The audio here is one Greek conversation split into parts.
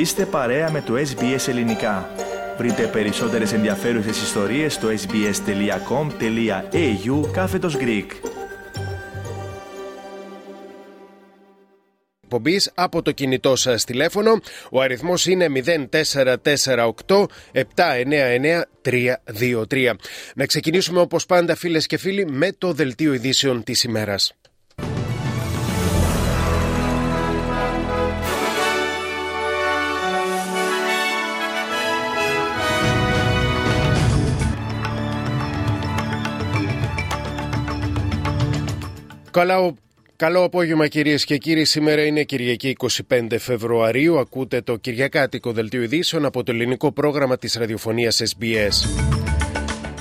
Είστε παρέα με το SBS Ελληνικά. Βρείτε περισσότερες ενδιαφέρουσες ιστορίες στο sbs.com.au κάθετος Greek. Πομπής από το κινητό σας τηλέφωνο. Ο αριθμός είναι 0448 799 323. Να ξεκινήσουμε όπως πάντα φίλες και φίλοι με το δελτίο ειδήσεων της ημέρας. Καλά, Καλό απόγευμα κυρίες και κύριοι. Σήμερα είναι Κυριακή 25 Φεβρουαρίου. Ακούτε το Κυριακάτικο Δελτίο Ειδήσεων από το ελληνικό πρόγραμμα της ραδιοφωνίας SBS.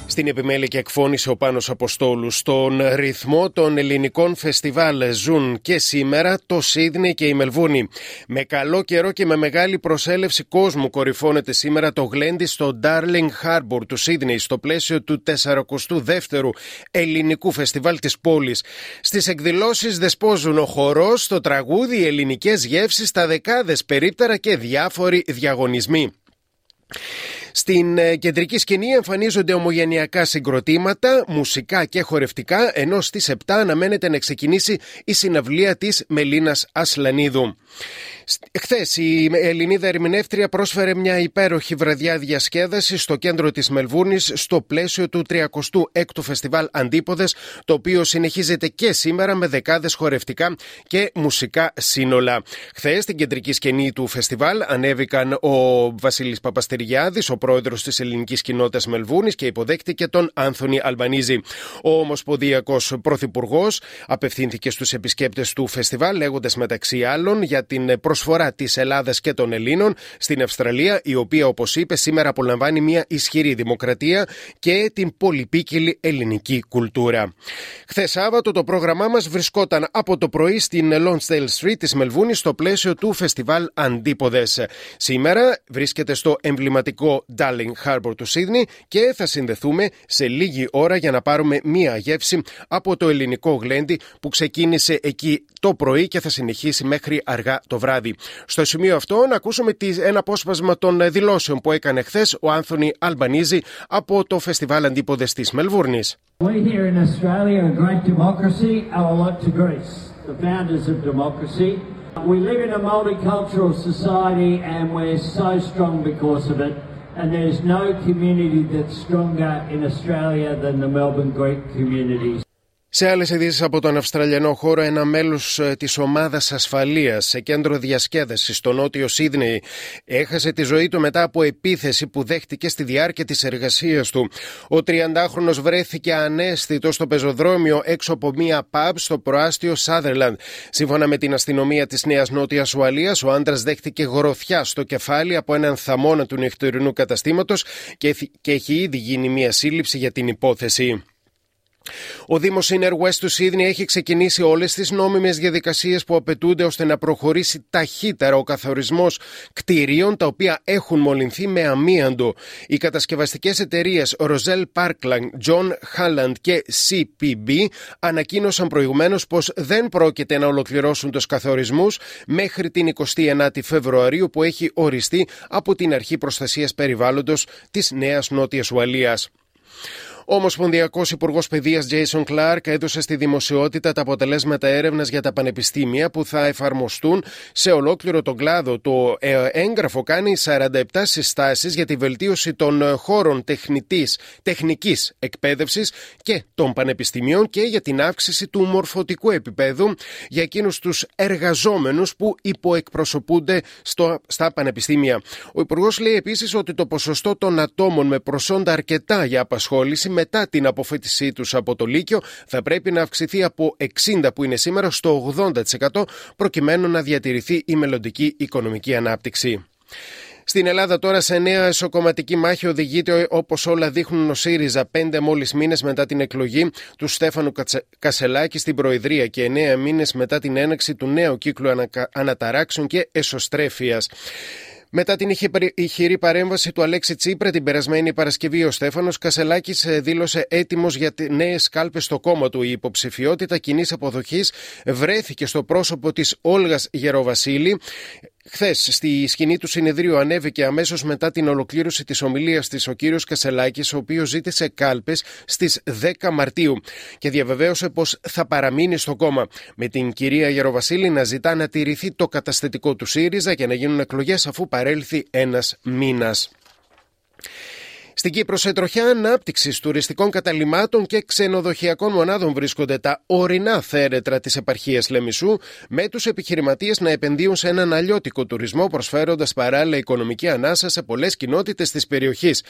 Στην επιμέλεια και εκφώνησε ο Πάνος Αποστόλου στον ρυθμό των ελληνικών φεστιβάλ ζουν και σήμερα το Σίδνεϊ και η Μελβούνη. Με καλό καιρό και με μεγάλη προσέλευση κόσμου κορυφώνεται σήμερα το γλέντι στο Darling Harbour του Σίδνεϊ στο πλαίσιο του 42ου ελληνικού φεστιβάλ της πόλης. Στις εκδηλώσεις δεσπόζουν ο χορός, το τραγούδι, οι ελληνικές γεύσεις, τα δεκάδες περίπτερα και διάφοροι διαγωνισμοί. Στην ε, κεντρική σκηνή εμφανίζονται ομογενειακά συγκροτήματα, μουσικά και χορευτικά, ενώ στις 7 αναμένεται να ξεκινήσει η συναυλία της Μελίνας Ασλανίδου. Χθες η Ελληνίδα ερμηνεύτρια πρόσφερε μια υπέροχη βραδιά διασκέδαση στο κέντρο της Μελβούρνη στο πλαίσιο του 36ου Φεστιβάλ Αντίποδες, το οποίο συνεχίζεται και σήμερα με δεκάδες χορευτικά και μουσικά σύνολα. Χθες στην κεντρική σκηνή του φεστιβάλ ανέβηκαν ο Βασίλης Παπαστεριάδης, ο πρόεδρος της ελληνικής κοινότητας Μελβούρνη και υποδέχτηκε τον Άνθονη Αλμπανίζη. Ο Ομοσπονδιακός Πρωθυπουργός απευθύνθηκε στους επισκέπτες του φεστιβάλ λέγοντας μεταξύ άλλων για την προσωπική προσφορά της Ελλάδας και των Ελλήνων στην Αυστραλία, η οποία, όπως είπε, σήμερα απολαμβάνει μια ισχυρή δημοκρατία και την πολυπίκυλη ελληνική κουλτούρα. Χθες Σάββατο το πρόγραμμά μας βρισκόταν από το πρωί στην Lonsdale Street της Μελβούνης στο πλαίσιο του φεστιβάλ Αντίποδες. Σήμερα βρίσκεται στο εμβληματικό Darling Harbour του Σίδνη και θα συνδεθούμε σε λίγη ώρα για να πάρουμε μία γεύση από το ελληνικό γλέντι που ξεκίνησε εκεί το πρωί και θα συνεχίσει μέχρι αργά το βράδυ. Στο σημείο αυτό να ακούσουμε ένα απόσπασμα των δηλώσεων που έκανε χθες ο Άνθονη Αλμπανίζη από το Φεστιβάλ Αντίποδες της Μελβούρνης. We live in a multicultural society and we're so strong because of it. And there's no community that's stronger in Australia than the Melbourne Greek communities. Σε άλλες ειδήσεις από τον Αυστραλιανό χώρο, ένα μέλος ε, της ομάδας ασφαλείας σε κέντρο διασκέδασης στο νότιο Σίδνεϊ έχασε τη ζωή του μετά από επίθεση που δέχτηκε στη διάρκεια της εργασίας του. Ο 30χρονο βρέθηκε ανέστητος στο πεζοδρόμιο έξω από μία pub στο προάστιο Σάδερλαντ. Σύμφωνα με την αστυνομία της Νέας Νότιας Ουαλίας, ο άντρας δέχτηκε γροθιά στο κεφάλι από έναν θαμώνα του νυχτερινού καταστήματος και έχει ήδη γίνει μία σύλληψη για την υπόθεση. Ο Δήμος Inner West του Σίδνη έχει ξεκινήσει όλες τις νόμιμες διαδικασίες που απαιτούνται ώστε να προχωρήσει ταχύτερα ο καθορισμός κτηρίων τα οποία έχουν μολυνθεί με αμίαντο. Οι κατασκευαστικές εταιρείες Roselle Parkland, John Halland και CPB ανακοίνωσαν προηγουμένως πως δεν πρόκειται να ολοκληρώσουν τους καθορισμούς μέχρι την 29η Φεβρουαρίου που έχει οριστεί από την Αρχή Προστασίας Περιβάλλοντος της Νέας Νότιας Ουαλίας. Ο Ομοσπονδιακός Υπουργός Παιδείας Jason Clark έδωσε στη δημοσιότητα τα αποτελέσματα έρευνας για τα πανεπιστήμια που θα εφαρμοστούν σε ολόκληρο τον κλάδο. Το ε, έγγραφο κάνει 47 συστάσεις για τη βελτίωση των χώρων τεχνικής εκπαίδευσης και των πανεπιστημίων και για την αύξηση του μορφωτικού επίπεδου για εκείνους τους εργαζόμενους που υποεκπροσωπούνται στο, στα πανεπιστήμια. Ο Υπουργός λέει επίσης ότι το ποσοστό των ατόμων με προσόντα αρκετά για απασχόληση μετά την αποφέτησή τους από το Λύκειο θα πρέπει να αυξηθεί από 60 που είναι σήμερα στο 80% προκειμένου να διατηρηθεί η μελλοντική οικονομική ανάπτυξη. Στην Ελλάδα τώρα σε νέα εσωκομματική μάχη οδηγείται όπως όλα δείχνουν ο ΣΥΡΙΖΑ πέντε μόλις μήνες μετά την εκλογή του Στέφανου Κασελάκη στην Προεδρία και εννέα μήνες μετά την έναξη του νέου κύκλου αναταράξεων και εσωστρέφειας. Μετά την ηχηρή παρέμβαση του Αλέξη Τσίπρα την περασμένη Παρασκευή, ο Στέφανος Κασελάκης ε, δήλωσε έτοιμος για νέες κάλπες στο κόμμα του. Η υποψηφιότητα κοινής αποδοχής βρέθηκε στο πρόσωπο της Όλγας Γεροβασίλη Χθες, στη σκηνή του συνεδρίου ανέβηκε αμέσως μετά την ολοκλήρωση της ομιλίας της ο κύριος Κασελάκης, ο οποίος ζήτησε κάλπες στις 10 Μαρτίου και διαβεβαίωσε πως θα παραμείνει στο κόμμα. Με την κυρία Γεροβασίλη να ζητά να τηρηθεί το καταστατικό του ΣΥΡΙΖΑ και να γίνουν εκλογές αφού παρέλθει ένας μήνας. Στην Κύπρο, σε τροχιά ανάπτυξης τουριστικών καταλημάτων και ξενοδοχειακών μονάδων βρίσκονται τα ορεινά θέρετρα της επαρχίας Λεμισού, με τους επιχειρηματίες να επενδύουν σε έναν αλλιώτικο τουρισμό, προσφέροντας παράλληλα οικονομική ανάσα σε πολλές κοινότητες της περιοχής.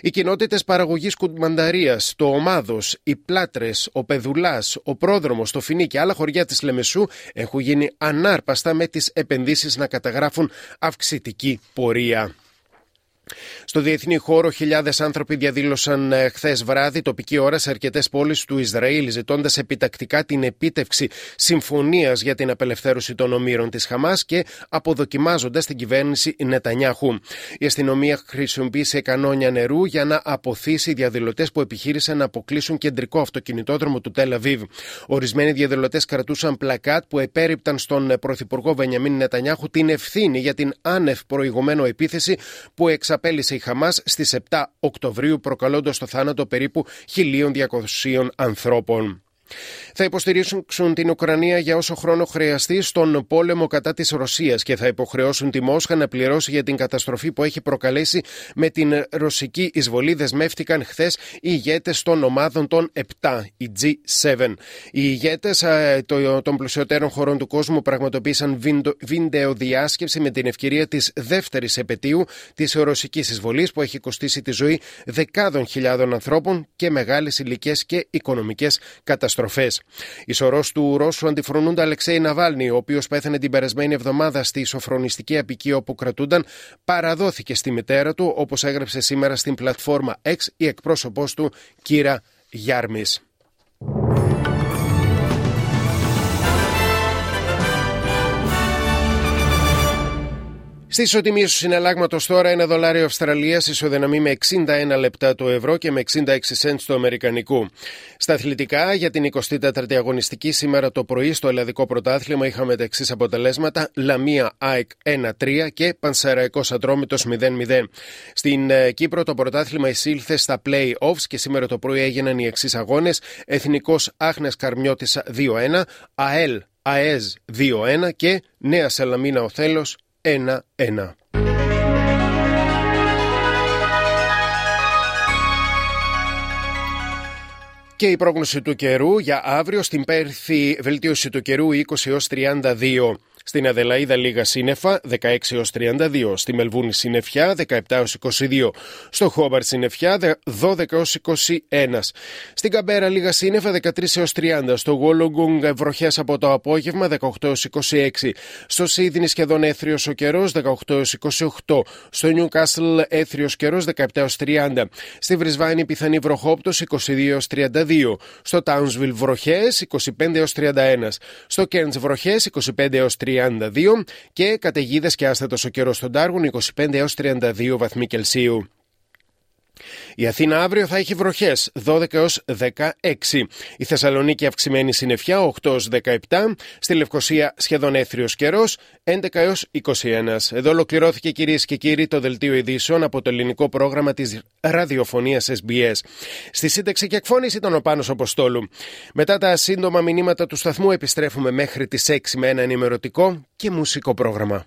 Οι κοινότητες παραγωγής κουμανταρία, το Ομάδος, οι Πλάτρες, ο Πεδουλάς, ο Πρόδρομος, το Φινί και άλλα χωριά της Λεμισού έχουν γίνει ανάρπαστα με τις επενδύσεις να καταγράφουν αυξητική πορεία. Στο διεθνή χώρο, χιλιάδες άνθρωποι διαδήλωσαν ε, χθες βράδυ τοπική ώρα σε αρκετές πόλεις του Ισραήλ, ζητώντας επιτακτικά την επίτευξη συμφωνίας για την απελευθέρωση των ομήρων της Χαμάς και αποδοκιμάζοντας την κυβέρνηση Νετανιάχου. Η αστυνομία χρησιμοποίησε κανόνια νερού για να αποθήσει διαδηλωτές που επιχείρησαν να αποκλείσουν κεντρικό αυτοκινητόδρομο του Τελαβίβ. Ορισμένοι διαδηλωτές κρατούσαν πλακάτ που επέριπταν στον Πρωθυπουργό Βενιαμίν Νετανιάχου την ευθύνη για την άνευ προηγουμένου επίθεση που εξαπέλυσε η Χαμάς στις 7 Οκτωβρίου, προκαλώντας το θάνατο περίπου 1.200 ανθρώπων θα υποστηρίξουν την Ουκρανία για όσο χρόνο χρειαστεί στον πόλεμο κατά της Ρωσίας και θα υποχρεώσουν τη Μόσχα να πληρώσει για την καταστροφή που έχει προκαλέσει με την ρωσική εισβολή. Δεσμεύτηκαν χθες οι ηγέτες των ομάδων των 7, η G7. Οι ηγέτες των πλουσιωτέρων χωρών του κόσμου πραγματοποίησαν βίντεο διάσκεψη με την ευκαιρία της δεύτερης επαιτίου της ρωσικής εισβολής που έχει κοστίσει τη ζωή δεκάδων χιλιάδων ανθρώπων και μεγάλες ηλικίε και οικονομικές καταστροφές. Η σωρό του Ρώσου αντιφρονούντα Αλεξέη Ναβάλνη, ο οποίος πέθανε την περασμένη εβδομάδα στη σοφρονιστική απικία όπου κρατούνταν, παραδόθηκε στη μητέρα του, όπως έγραψε σήμερα στην πλατφόρμα X η εκπρόσωπός του, Κύρα Γιάρμης. Στη ισοτιμία του συναλλάγματος τώρα, ένα δολάριο Αυστραλίας ισοδυναμεί με 61 λεπτά το ευρώ και με 66 cents το αμερικανικού. Στα αθλητικά, για την 24η αγωνιστική σήμερα το πρωί στο Ελλαδικό Πρωτάθλημα είχαμε τα εξής αποτελέσματα: Λαμία ΑΕΚ 1-3 και Πανσεραϊκός Ατρόμητος 0-0. Στην ε, Κύπρο το πρωτάθλημα εισήλθε στα play-offs και σήμερα το πρωί έγιναν οι εξής αγώνες: Εθνικός Άχνε Καρμιώτης 2-1, ΑΕΛ ΑΕΖ 2-1 και Νέας Σαλαμίνα Οθέλος 1-1. Και η πρόγνωση του καιρού για αύριο στην Πέρθη βελτίωση του καιρού 20 έως 32. Στην Αδελαίδα λίγα σύννεφα 16 έως 32. Στη Μελβούνη σύννεφιά 17 έως 22. Στο Χόμπαρτ σύννεφιά 12 έως 21. Στην Καμπέρα λίγα σύννεφα 13 έως 30. Στο Γόλογκουνγκ βροχές από το απόγευμα 18 έως 26. Στο Σίδνη σχεδόν έθριος ο καιρός 18 έως 28. Στο Νιουκάσλ έθριος καιρός 17 έως 30. Στη Βρισβάνη πιθανή βροχόπτωση 22 έως 32. Στο Τάουνσβιλ βροχές 25 έως 31. Στο Κέρντς βροχές 25 έως 30. 32 και καταιγίδες και άστατος ο καιρός στον Τάργουν 25 έως 32 βαθμοί Κελσίου. Η Αθήνα αύριο θα έχει βροχές 12 έως 16. Η Θεσσαλονίκη αυξημένη συννεφιά 8 έως 17. Στη Λευκοσία σχεδόν έθριος καιρός 11 έως 21. Εδώ ολοκληρώθηκε κυρίες και κύριοι το δελτίο ειδήσεων από το ελληνικό πρόγραμμα της ραδιοφωνίας SBS. Στη σύνταξη και εκφώνηση ήταν ο Πάνος Αποστόλου. Μετά τα σύντομα μηνύματα του σταθμού επιστρέφουμε μέχρι τις 6 με ένα ενημερωτικό και μουσικό πρόγραμμα.